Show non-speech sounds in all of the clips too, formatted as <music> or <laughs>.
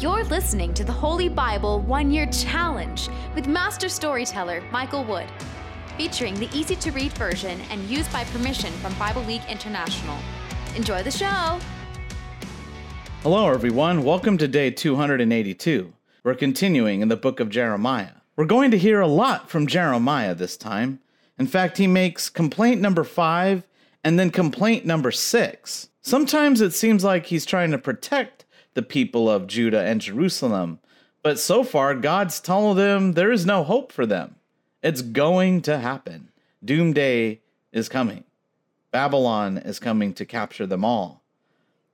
You're listening to the Holy Bible One Year Challenge with Master Storyteller Michael Wood, featuring the easy to read version and used by permission from Bible League International. Enjoy the show! Hello, everyone. Welcome to day 282. We're continuing in the book of Jeremiah. We're going to hear a lot from Jeremiah this time. In fact, he makes complaint number five and then complaint number six. Sometimes it seems like he's trying to protect the people of Judah and Jerusalem, but so far, God's told them there is no hope for them. It's going to happen. Doomsday is coming. Babylon is coming to capture them all.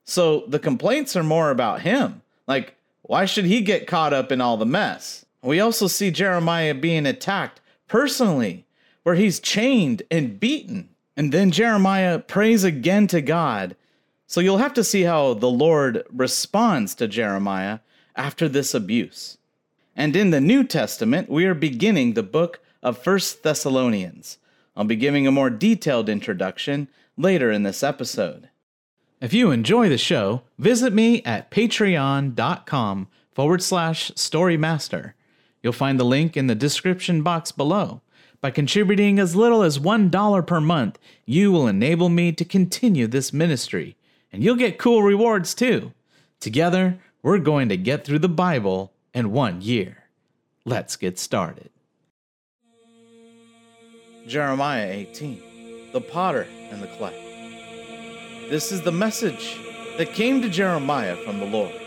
So the complaints are more about him. Like, why should he get caught up in all the mess? We also see Jeremiah being attacked personally, where he's chained and beaten. And then Jeremiah prays again to God. So you'll have to see how the Lord responds to Jeremiah after this abuse. And in the New Testament, we are beginning the book of First Thessalonians. I'll be giving a more detailed introduction later in this episode. If you enjoy the show, visit me at patreon.com forward slash storymaster. You'll find the link in the description box below. By contributing as little as $1 per month, you will enable me to continue this ministry, and you'll get cool rewards too. Together, we're going to get through the Bible in one year. Let's get started. Jeremiah 18 The Potter and the Clay. This is the message that came to Jeremiah from the Lord.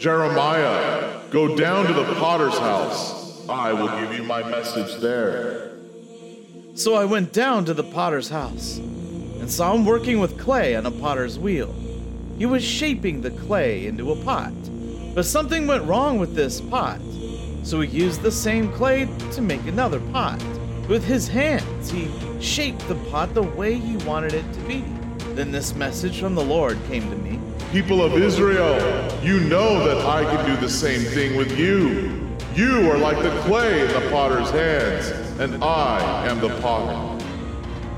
Jeremiah, go down to the potter's house. I will give you my message there. So I went down to the potter's house and saw him working with clay on a potter's wheel. He was shaping the clay into a pot, but something went wrong with this pot. So he used the same clay to make another pot. With his hands, he shaped the pot the way he wanted it to be. Then this message from the Lord came to me People of Israel, you know that I can do the same thing with you. You are like the clay in the potter's hands, and I am the potter.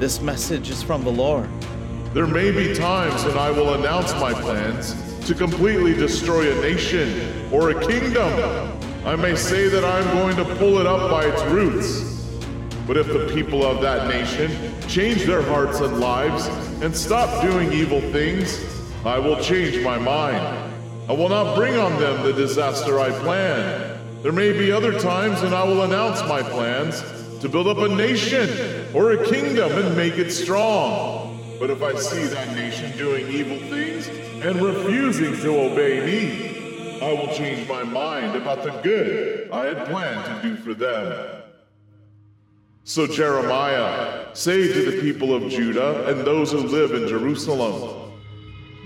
This message is from the Lord. There may be times when I will announce my plans to completely destroy a nation or a kingdom. I may say that I'm going to pull it up by its roots. But if the people of that nation change their hearts and lives and stop doing evil things, I will change my mind. I will not bring on them the disaster I plan. There may be other times when I will announce my plans to build up a nation or a kingdom and make it strong. But if I see that nation doing evil things and refusing to obey me, I will change my mind about the good I had planned to do for them. So, Jeremiah, say to the people of Judah and those who live in Jerusalem,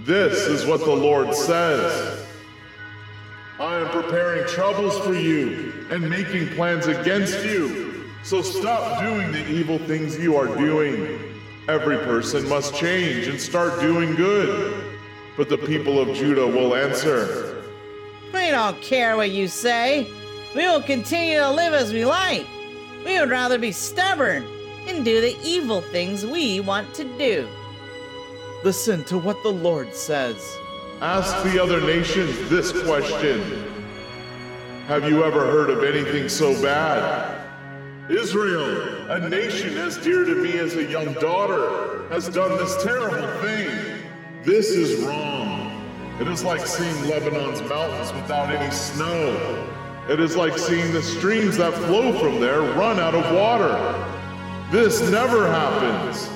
this is what the Lord says. I am preparing troubles for you and making plans against you. So stop doing the evil things you are doing. Every person must change and start doing good. But the people of Judah will answer We don't care what you say. We will continue to live as we like. We would rather be stubborn and do the evil things we want to do. Listen to what the Lord says. Ask the other nations this question Have you ever heard of anything so bad? Israel, a nation as dear to me as a young daughter, has done this terrible thing. This is wrong. It is like seeing Lebanon's mountains without any snow. It is like seeing the streams that flow from there run out of water. This never happens.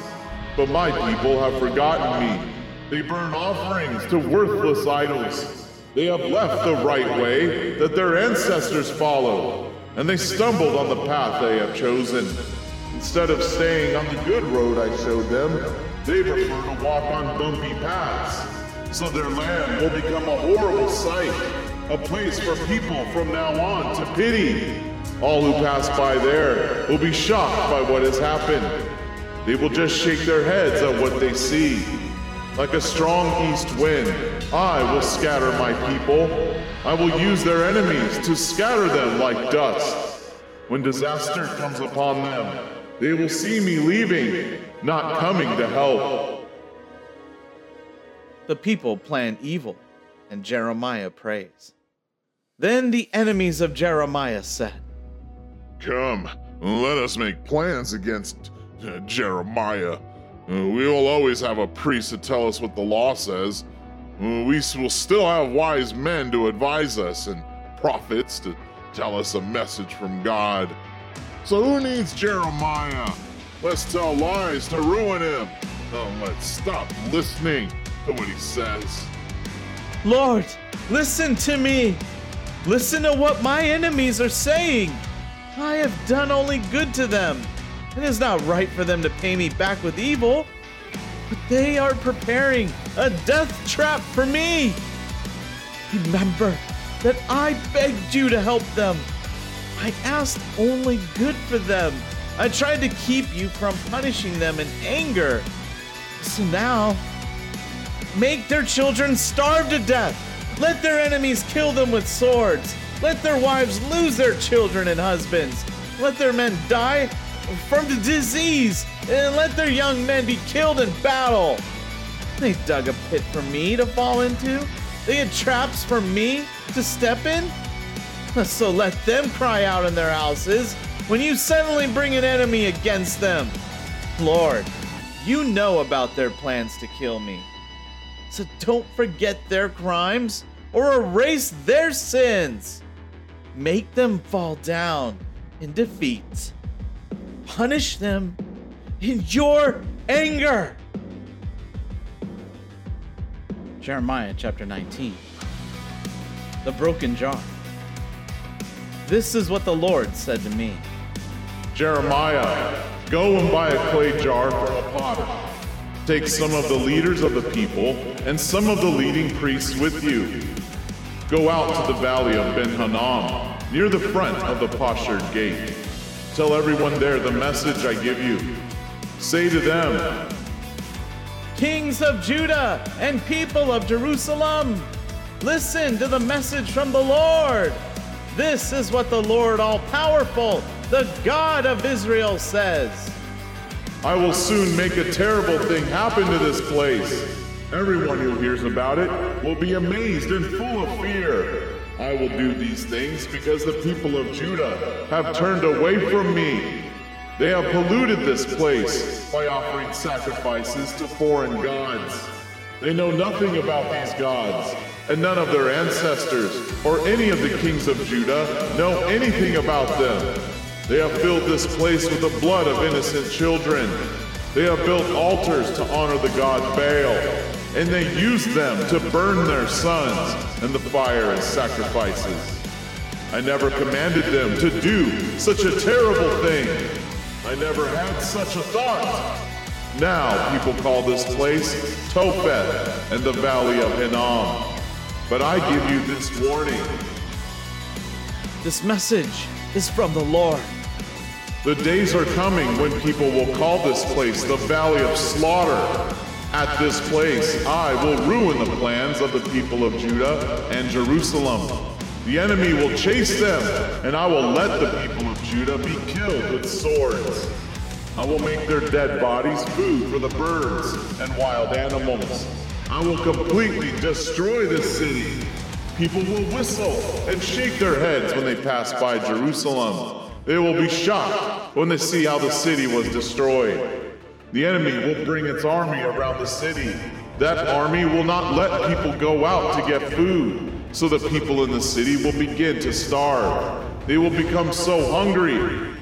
But my people have forgotten me. They burn offerings to worthless idols. They have left the right way that their ancestors followed, and they stumbled on the path they have chosen. Instead of staying on the good road I showed them, they prefer to walk on bumpy paths. So their land will become a horrible sight, a place for people from now on to pity. All who pass by there will be shocked by what has happened. They will just shake their heads at what they see. Like a strong east wind, I will scatter my people. I will use their enemies to scatter them like dust. When disaster comes upon them, they will see me leaving, not coming to help. The people plan evil. and Jeremiah prays. Then the enemies of Jeremiah said, Come, let us make plans against uh, Jeremiah. Uh, we will always have a priest to tell us what the law says. Uh, we will still have wise men to advise us and prophets to tell us a message from God. So who needs Jeremiah? Let's tell lies to ruin him. Oh, let's stop listening to what he says. Lord, listen to me. Listen to what my enemies are saying. I have done only good to them. It is not right for them to pay me back with evil. But they are preparing a death trap for me. Remember that I begged you to help them. I asked only good for them. I tried to keep you from punishing them in anger. So now, Make their children starve to death. Let their enemies kill them with swords. Let their wives lose their children and husbands. Let their men die from the disease. And let their young men be killed in battle. They dug a pit for me to fall into. They had traps for me to step in. <laughs> So let them cry out in their houses when you suddenly bring an enemy against them. Lord, you know about their plans to kill me. So don't forget their crimes or erase their sins. Make them fall down in defeat. Punish them in your anger. Jeremiah chapter 19. The broken jar. This is what the Lord said to me. Jeremiah, go and buy a clay jar from a potter. Take some of the leaders of the people and some of the leading priests with you. Go out to the valley of Ben Hinnom, near the front of the Potsherd Gate. Tell everyone there the message I give you. Say to them, Kings of Judah and people of Jerusalem, listen to the message from the Lord. This is what the Lord All Powerful, the God of Israel, says. I will soon make a terrible thing happen to this place. Everyone who hears about it will be amazed and full of fear. I will do these things because the people of Judah have turned away from me. They have polluted this place by offering sacrifices to foreign gods. They know nothing about these gods, and none of their ancestors or any of the kings of Judah know anything about them. They have filled this place with the blood of innocent children. They have built altars to honor the god Baal, and they used them to burn their sons in the fire as sacrifices. I never commanded them to do such a terrible thing. I never had such a thought. Now people call this place Topheth and the Valley of Hinnom. But I give you this warning. This message is from the Lord. The days are coming when people will call this place the Valley of Slaughter. At this place, I will ruin the plans of the people of Judah and Jerusalem. The enemy will chase them, and I will let the people of Judah be killed with swords. I will make their dead bodies food for the birds and wild animals. I will completely destroy this city. People will whistle and shake their heads when they pass by Jerusalem. They will be shocked when they see how the city was destroyed. The enemy will bring its army around the city. That army will not let people go out to get food, so the people in the city will begin to starve. They will become so hungry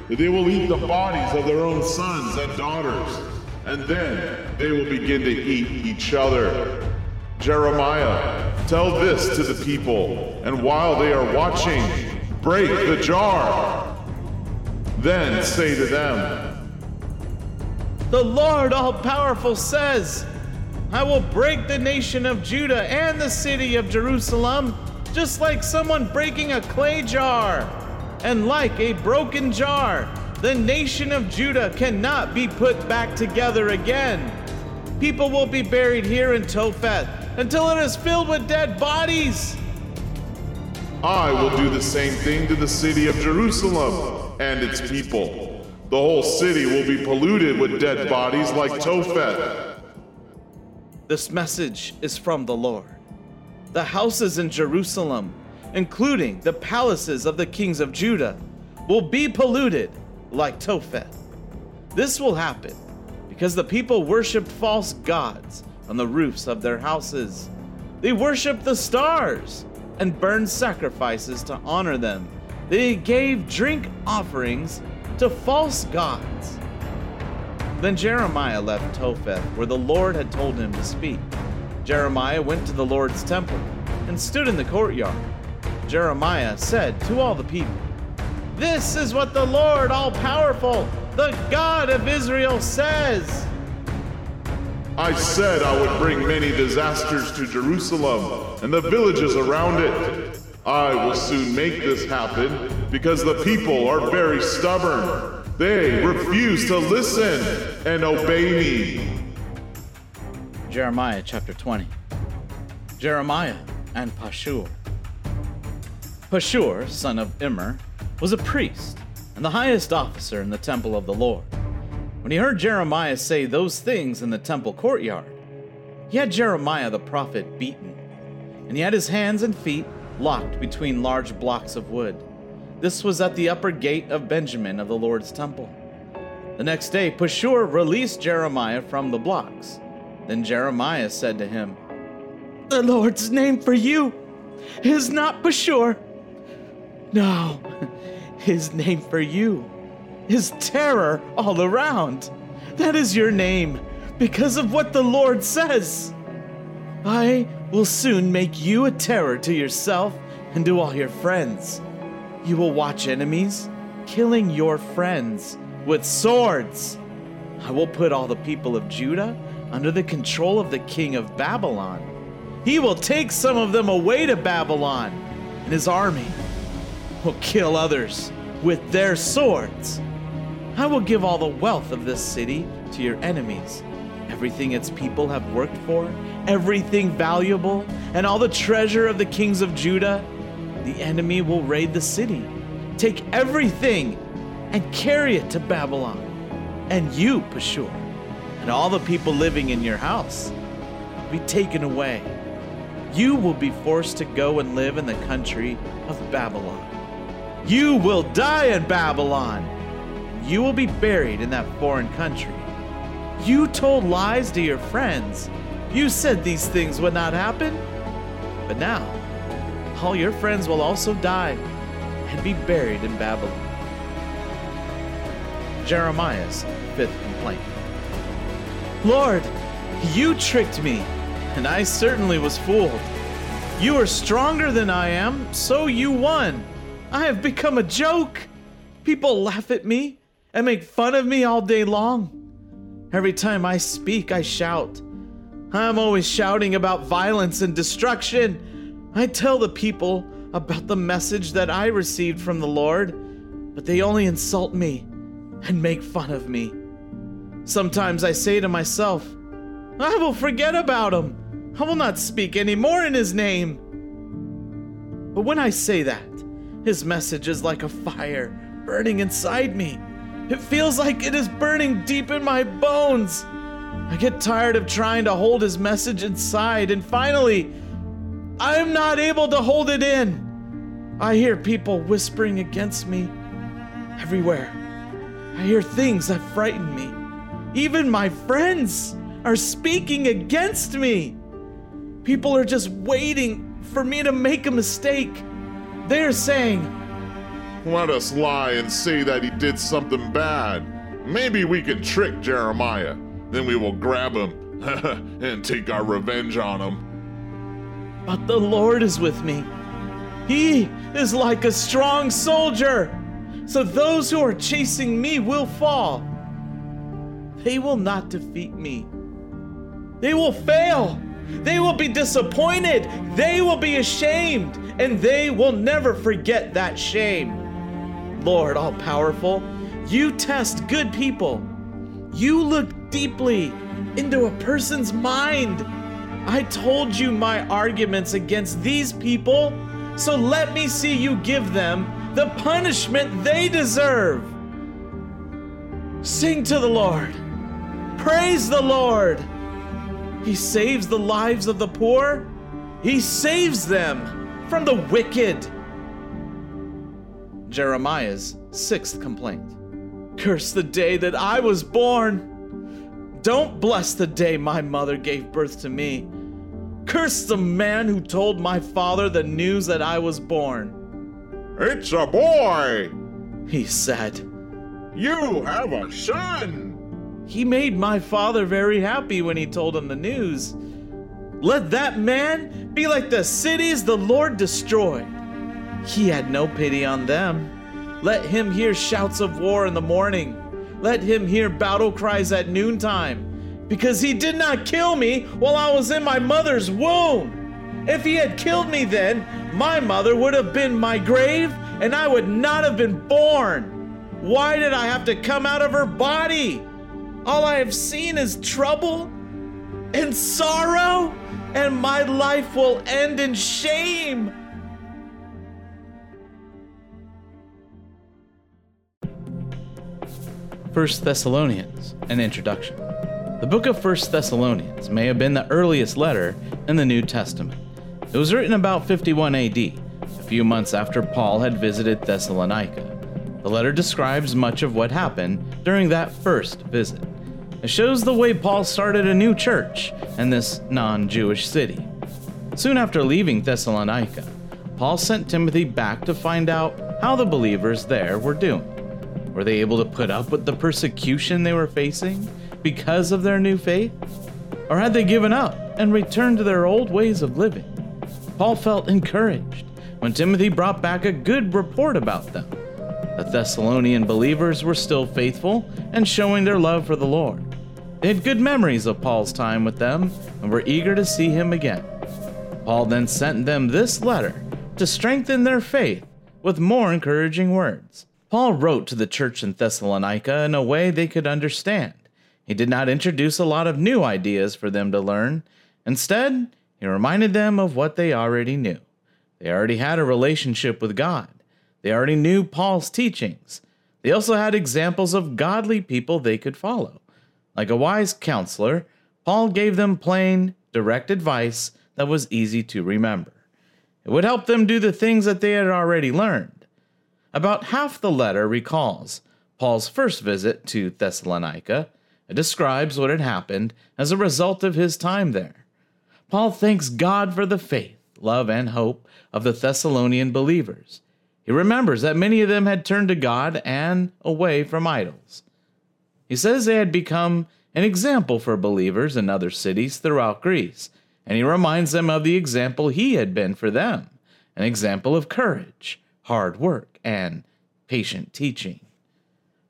that they will eat the bodies of their own sons and daughters, and then they will begin to eat each other. Jeremiah, tell this to the people, and while they are watching, break the jar. Then say to them, The Lord All Powerful says, I will break the nation of Judah and the city of Jerusalem, just like someone breaking a clay jar. And like a broken jar, the nation of Judah cannot be put back together again. People will be buried here in Topheth until it is filled with dead bodies. I will do the same thing to the city of Jerusalem and its people. The whole city will be polluted with dead bodies like Topheth. This message is from the Lord. the houses in Jerusalem, including the palaces of the kings of Judah, will be polluted like Topheth. This will happen because the people worshiped false gods on the roofs of their houses. They worshiped the stars and burned sacrifices to honor them. They gave drink offerings to false gods. Then Jeremiah left Topheth, where the Lord had told him to speak. Jeremiah went to the Lord's temple and stood in the courtyard. Jeremiah said to all the people, This is what the Lord all powerful, the God of Israel, says. I said I would bring many disasters to Jerusalem and the villages around it. I will soon make this happen because the people are very stubborn. They refuse to listen and obey me. Jeremiah chapter 20. Jeremiah and Pashur. Pashur, son of Immer, was a priest and the highest officer in the temple of the Lord. When he heard Jeremiah say those things in the temple courtyard, he had Jeremiah the prophet beaten, and he had his hands and feet locked between large blocks of wood. This was at the upper gate of Benjamin of the Lord's temple. The next day, Pashur released Jeremiah from the blocks. Then Jeremiah said to him, The Lord's name for you is not Pashur. No, his name for you is terror all around. That is your name because of what the Lord says. I will soon make you a terror to yourself and to all your friends. You will watch enemies, killing your friends with swords. I will put all the people of Judah under the control of the king of Babylon. He will take some of them away to Babylon, and his army will kill others with their swords. I will give all the wealth of this city to your enemies, everything its people have worked for, everything valuable, and all the treasure of the kings of Judah. The enemy will raid the city, take everything, and carry it to Babylon. And you, Pashur, and all the people living in your house will be taken away. You will be forced to go and live in the country of Babylon. You will die in Babylon you will be buried in that foreign country. You told lies to your friends. You said these things would not happen. But now, all your friends will also die and be buried in Babylon. Jeremiah's fifth complaint. Lord, you tricked me, and I certainly was fooled. You are stronger than I am, so you won. I have become a joke. People laugh at me and make fun of me all day long. Every time I speak, I shout. I'm always shouting about violence and destruction. I tell the people about the message that I received from the Lord, but they only insult me and make fun of me. Sometimes I say to myself, I will forget about him. I will not speak any more in his name. But when I say that, his message is like a fire burning inside me. It feels like it is burning deep in my bones. I get tired of trying to hold his message inside, and finally, I'm not able to hold it in. I hear people whispering against me everywhere. I hear things that frighten me. Even my friends are speaking against me. People are just waiting for me to make a mistake. They're saying, let us lie and say that he did something bad. Maybe we can trick Jeremiah. Then we will grab him <laughs> and take our revenge on him. But the Lord is with me. He is like a strong soldier. So those who are chasing me will fall. They will not defeat me. They will fail. They will be disappointed. They will be ashamed. And they will never forget that shame. Lord all powerful, you test good people. You look deeply into a person's mind. I told you my arguments against these people, so let me see you give them the punishment they deserve. Sing to the Lord. Praise the Lord. He saves the lives of the poor He saves them from the wicked. Jeremiah's sixth complaint Curse the day that I was born. Don't bless the day my mother gave birth to me. Curse the man who told my father the news that I was born. It's a boy! He said, You have a son! He made my father very happy when he told him the news. Let that man be like the cities the Lord destroyed. He had no pity on them. Let him hear shouts of war in the morning. Let him hear battle cries at noontime. Because he did not kill me while I was in my mother's womb. If he had killed me then, my mother would have been my grave and I would not have been born. Why did I have to come out of her body? All I have seen is trouble and sorrow, and my life will end in shame. First Thessalonians, an introduction. The book of First Thessalonians may have been the earliest letter in the New Testament. It was written about 51 AD, a few months after Paul had visited Thessalonica. The letter describes much of what happened during that first visit. It shows the way Paul started a new church in this non Jewish city. Soon after leaving Thessalonica, Paul sent Timothy back to find out how the believers there were doing. Were they able to put up with the persecution they were facing because of their new faith? Or had they given up and returned to their old ways of living? Paul felt encouraged when Timothy brought back a good report about them. The Thessalonian believers were still faithful and showing their love for the Lord. They had good memories of Paul's time with them and were eager to see him again. Paul then sent them this letter to strengthen their faith with more encouraging words. Paul wrote to the church in Thessalonica in a way they could understand. He did not introduce a lot of new ideas for them to learn. Instead, he reminded them of what they already knew. They already had a relationship with God. They already knew Paul's teachings. They also had examples of godly people they could follow. Like a wise counselor, Paul gave them plain, direct advice that was easy to remember. It would help them do the things that they had already learned. About half the letter recalls Paul's first visit to Thessalonica. Describes what had happened as a result of his time there. Paul thanks God for the faith, love, and hope of the Thessalonian believers. He remembers that many of them had turned to God and away from idols. He says they had become an example for believers in other cities throughout Greece, and he reminds them of the example he had been for them an example of courage, hard work, and patient teaching.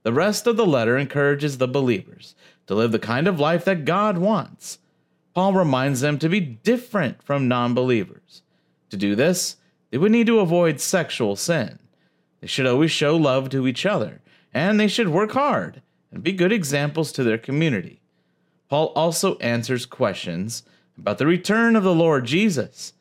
The rest of the letter encourages the believers to live the kind of life that God wants. Paul reminds them to be different from non believers. To do this, they would need to avoid sexual sin. They should always show love to each other, and they should work hard and be good examples to their community. Paul also answers questions about the return of the Lord Jesus.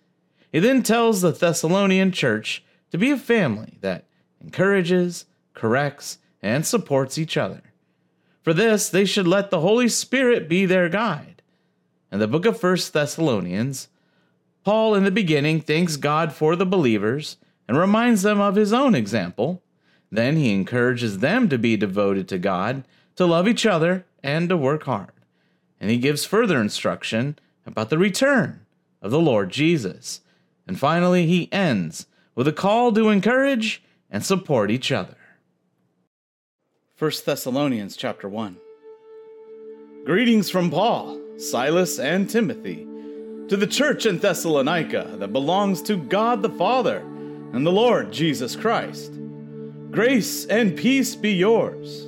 He then tells the Thessalonian church to be a family that encourages, corrects, and supports each other. For this, they should let the Holy Spirit be their guide. In the book of 1 Thessalonians, Paul in the beginning thanks God for the believers and reminds them of his own example. Then he encourages them to be devoted to God, to love each other, and to work hard. And he gives further instruction about the return of the Lord Jesus. And finally, he ends with a call to encourage and support each other. 1 Thessalonians chapter 1. Greetings from Paul, Silas, and Timothy to the church in Thessalonica that belongs to God the Father and the Lord Jesus Christ. Grace and peace be yours.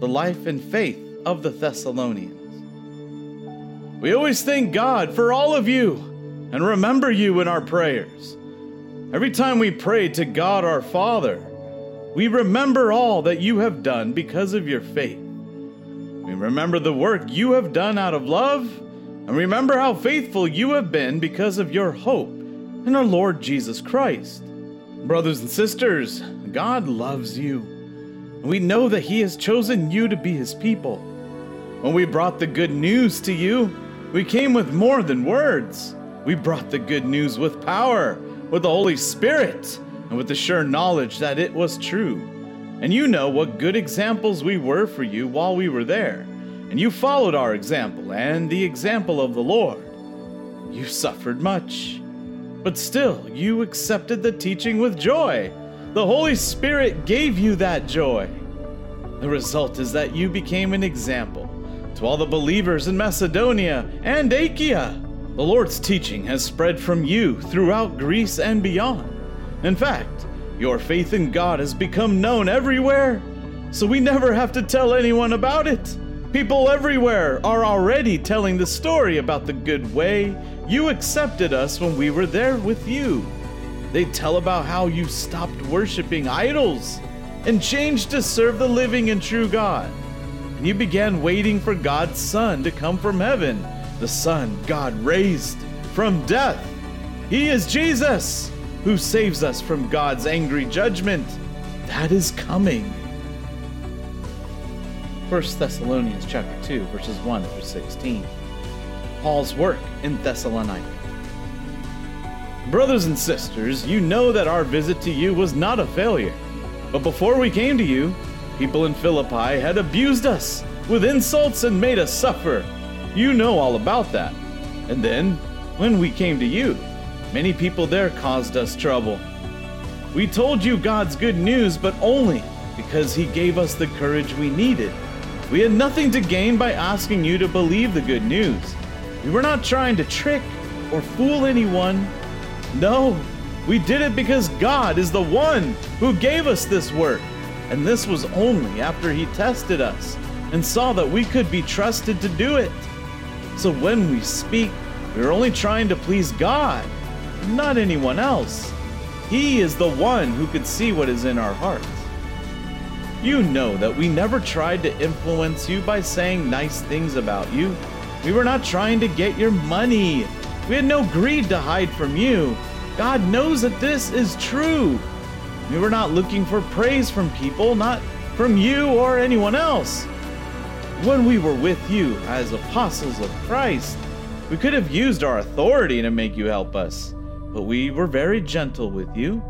The life and faith of the Thessalonians. We always thank God for all of you and remember you in our prayers. Every time we pray to God our Father, we remember all that you have done because of your faith. We remember the work you have done out of love, and remember how faithful you have been because of your hope in our Lord Jesus Christ. Brothers and sisters, God loves you. We know that He has chosen you to be His people. When we brought the good news to you, we came with more than words. We brought the good news with power, with the Holy Spirit, and with the sure knowledge that it was true. And you know what good examples we were for you while we were there. And you followed our example and the example of the Lord. You suffered much, but still you accepted the teaching with joy. The Holy Spirit gave you that joy. The result is that you became an example to all the believers in Macedonia and Achaia. The Lord's teaching has spread from you throughout Greece and beyond. In fact, your faith in God has become known everywhere, so we never have to tell anyone about it. People everywhere are already telling the story about the good way you accepted us when we were there with you. They tell about how you stopped worshiping idols and changed to serve the living and true God. And you began waiting for God's Son to come from heaven, the Son God raised from death. He is Jesus, who saves us from God's angry judgment that is coming. 1 Thessalonians chapter 2 verses 1 through 16. Paul's work in Thessalonica. Brothers and sisters, you know that our visit to you was not a failure. But before we came to you, people in Philippi had abused us with insults and made us suffer. You know all about that. And then, when we came to you, many people there caused us trouble. We told you God's good news, but only because He gave us the courage we needed. We had nothing to gain by asking you to believe the good news. We were not trying to trick or fool anyone. No, we did it because God is the one who gave us this work. And this was only after He tested us and saw that we could be trusted to do it. So when we speak, we're only trying to please God, not anyone else. He is the one who could see what is in our hearts. You know that we never tried to influence you by saying nice things about you. We were not trying to get your money. We had no greed to hide from you. God knows that this is true. We were not looking for praise from people, not from you or anyone else. When we were with you as apostles of Christ, we could have used our authority to make you help us, but we were very gentle with you.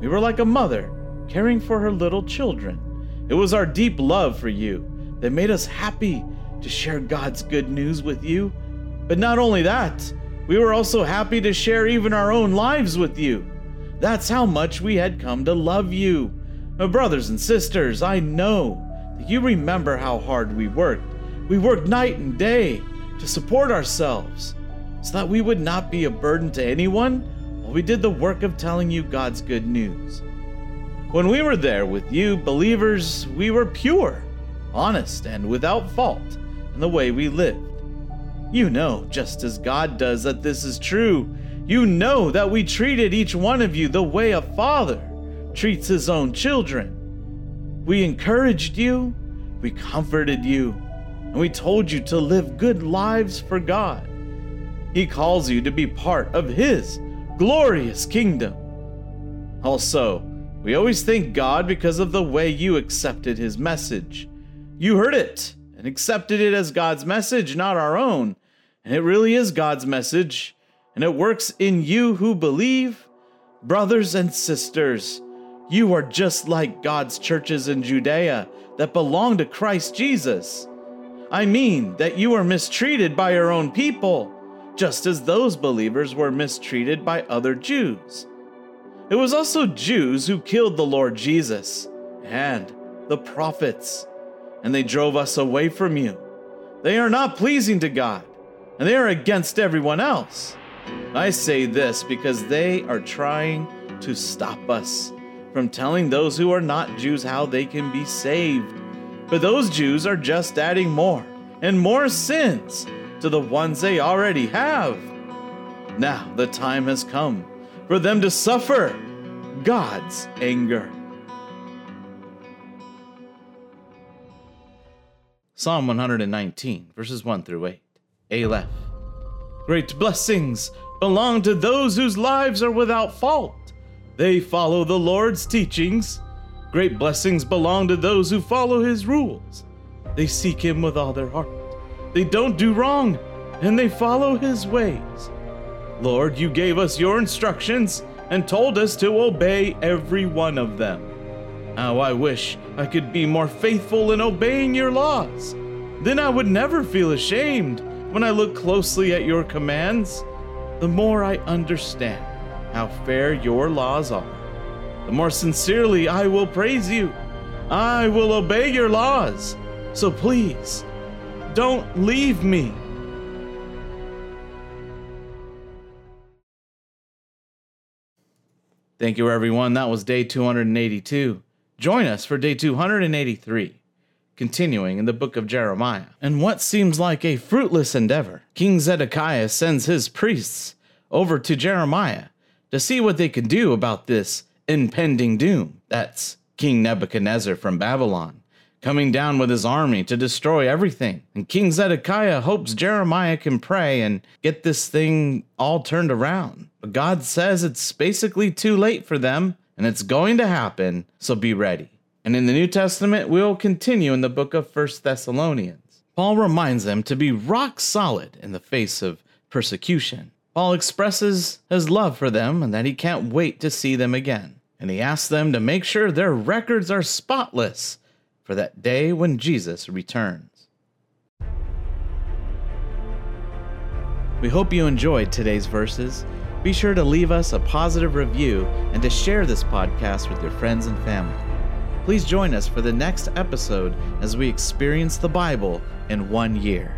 We were like a mother caring for her little children. It was our deep love for you that made us happy to share God's good news with you. But not only that, we were also happy to share even our own lives with you. That's how much we had come to love you. My brothers and sisters, I know that you remember how hard we worked. We worked night and day to support ourselves so that we would not be a burden to anyone while we did the work of telling you God's good news. When we were there with you, believers, we were pure, honest, and without fault in the way we lived. You know, just as God does, that this is true. You know that we treated each one of you the way a father treats his own children. We encouraged you, we comforted you, and we told you to live good lives for God. He calls you to be part of His glorious kingdom. Also, we always thank God because of the way you accepted His message. You heard it and accepted it as God's message, not our own. And it really is God's message, and it works in you who believe. Brothers and sisters, you are just like God's churches in Judea that belong to Christ Jesus. I mean that you are mistreated by your own people, just as those believers were mistreated by other Jews. It was also Jews who killed the Lord Jesus and the prophets, and they drove us away from you. They are not pleasing to God, and they are against everyone else. I say this because they are trying to stop us from telling those who are not Jews how they can be saved. But those Jews are just adding more and more sins to the ones they already have. Now the time has come for them to suffer God's anger. Psalm 119, verses 1 through 8. Aleph. Great blessings belong to those whose lives are without fault. They follow the Lord's teachings. Great blessings belong to those who follow his rules. They seek him with all their heart. They don't do wrong, and they follow his ways. Lord, you gave us your instructions and told us to obey every one of them. How I wish I could be more faithful in obeying your laws. Then I would never feel ashamed when I look closely at your commands. The more I understand how fair your laws are, the more sincerely I will praise you. I will obey your laws. So please, don't leave me. Thank you, everyone. That was day 282. Join us for day 283, continuing in the book of Jeremiah. And what seems like a fruitless endeavor, King Zedekiah sends his priests over to Jeremiah to see what they can do about this impending doom. That's King Nebuchadnezzar from Babylon coming down with his army to destroy everything. And King Zedekiah hopes Jeremiah can pray and get this thing all turned around. But God says it's basically too late for them and it's going to happen, so be ready. And in the New Testament, we'll continue in the book of First Thessalonians. Paul reminds them to be rock solid in the face of persecution. Paul expresses his love for them and that he can't wait to see them again. And he asks them to make sure their records are spotless for that day when Jesus returns. We hope you enjoyed today's verses. Be sure to leave us a positive review and to share this podcast with your friends and family. Please join us for the next episode as we experience the Bible in one year.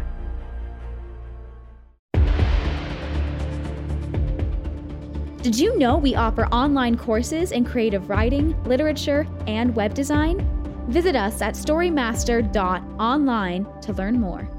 Did you know we offer online courses in creative writing, literature, and web design? Visit us at storymaster.online to learn more.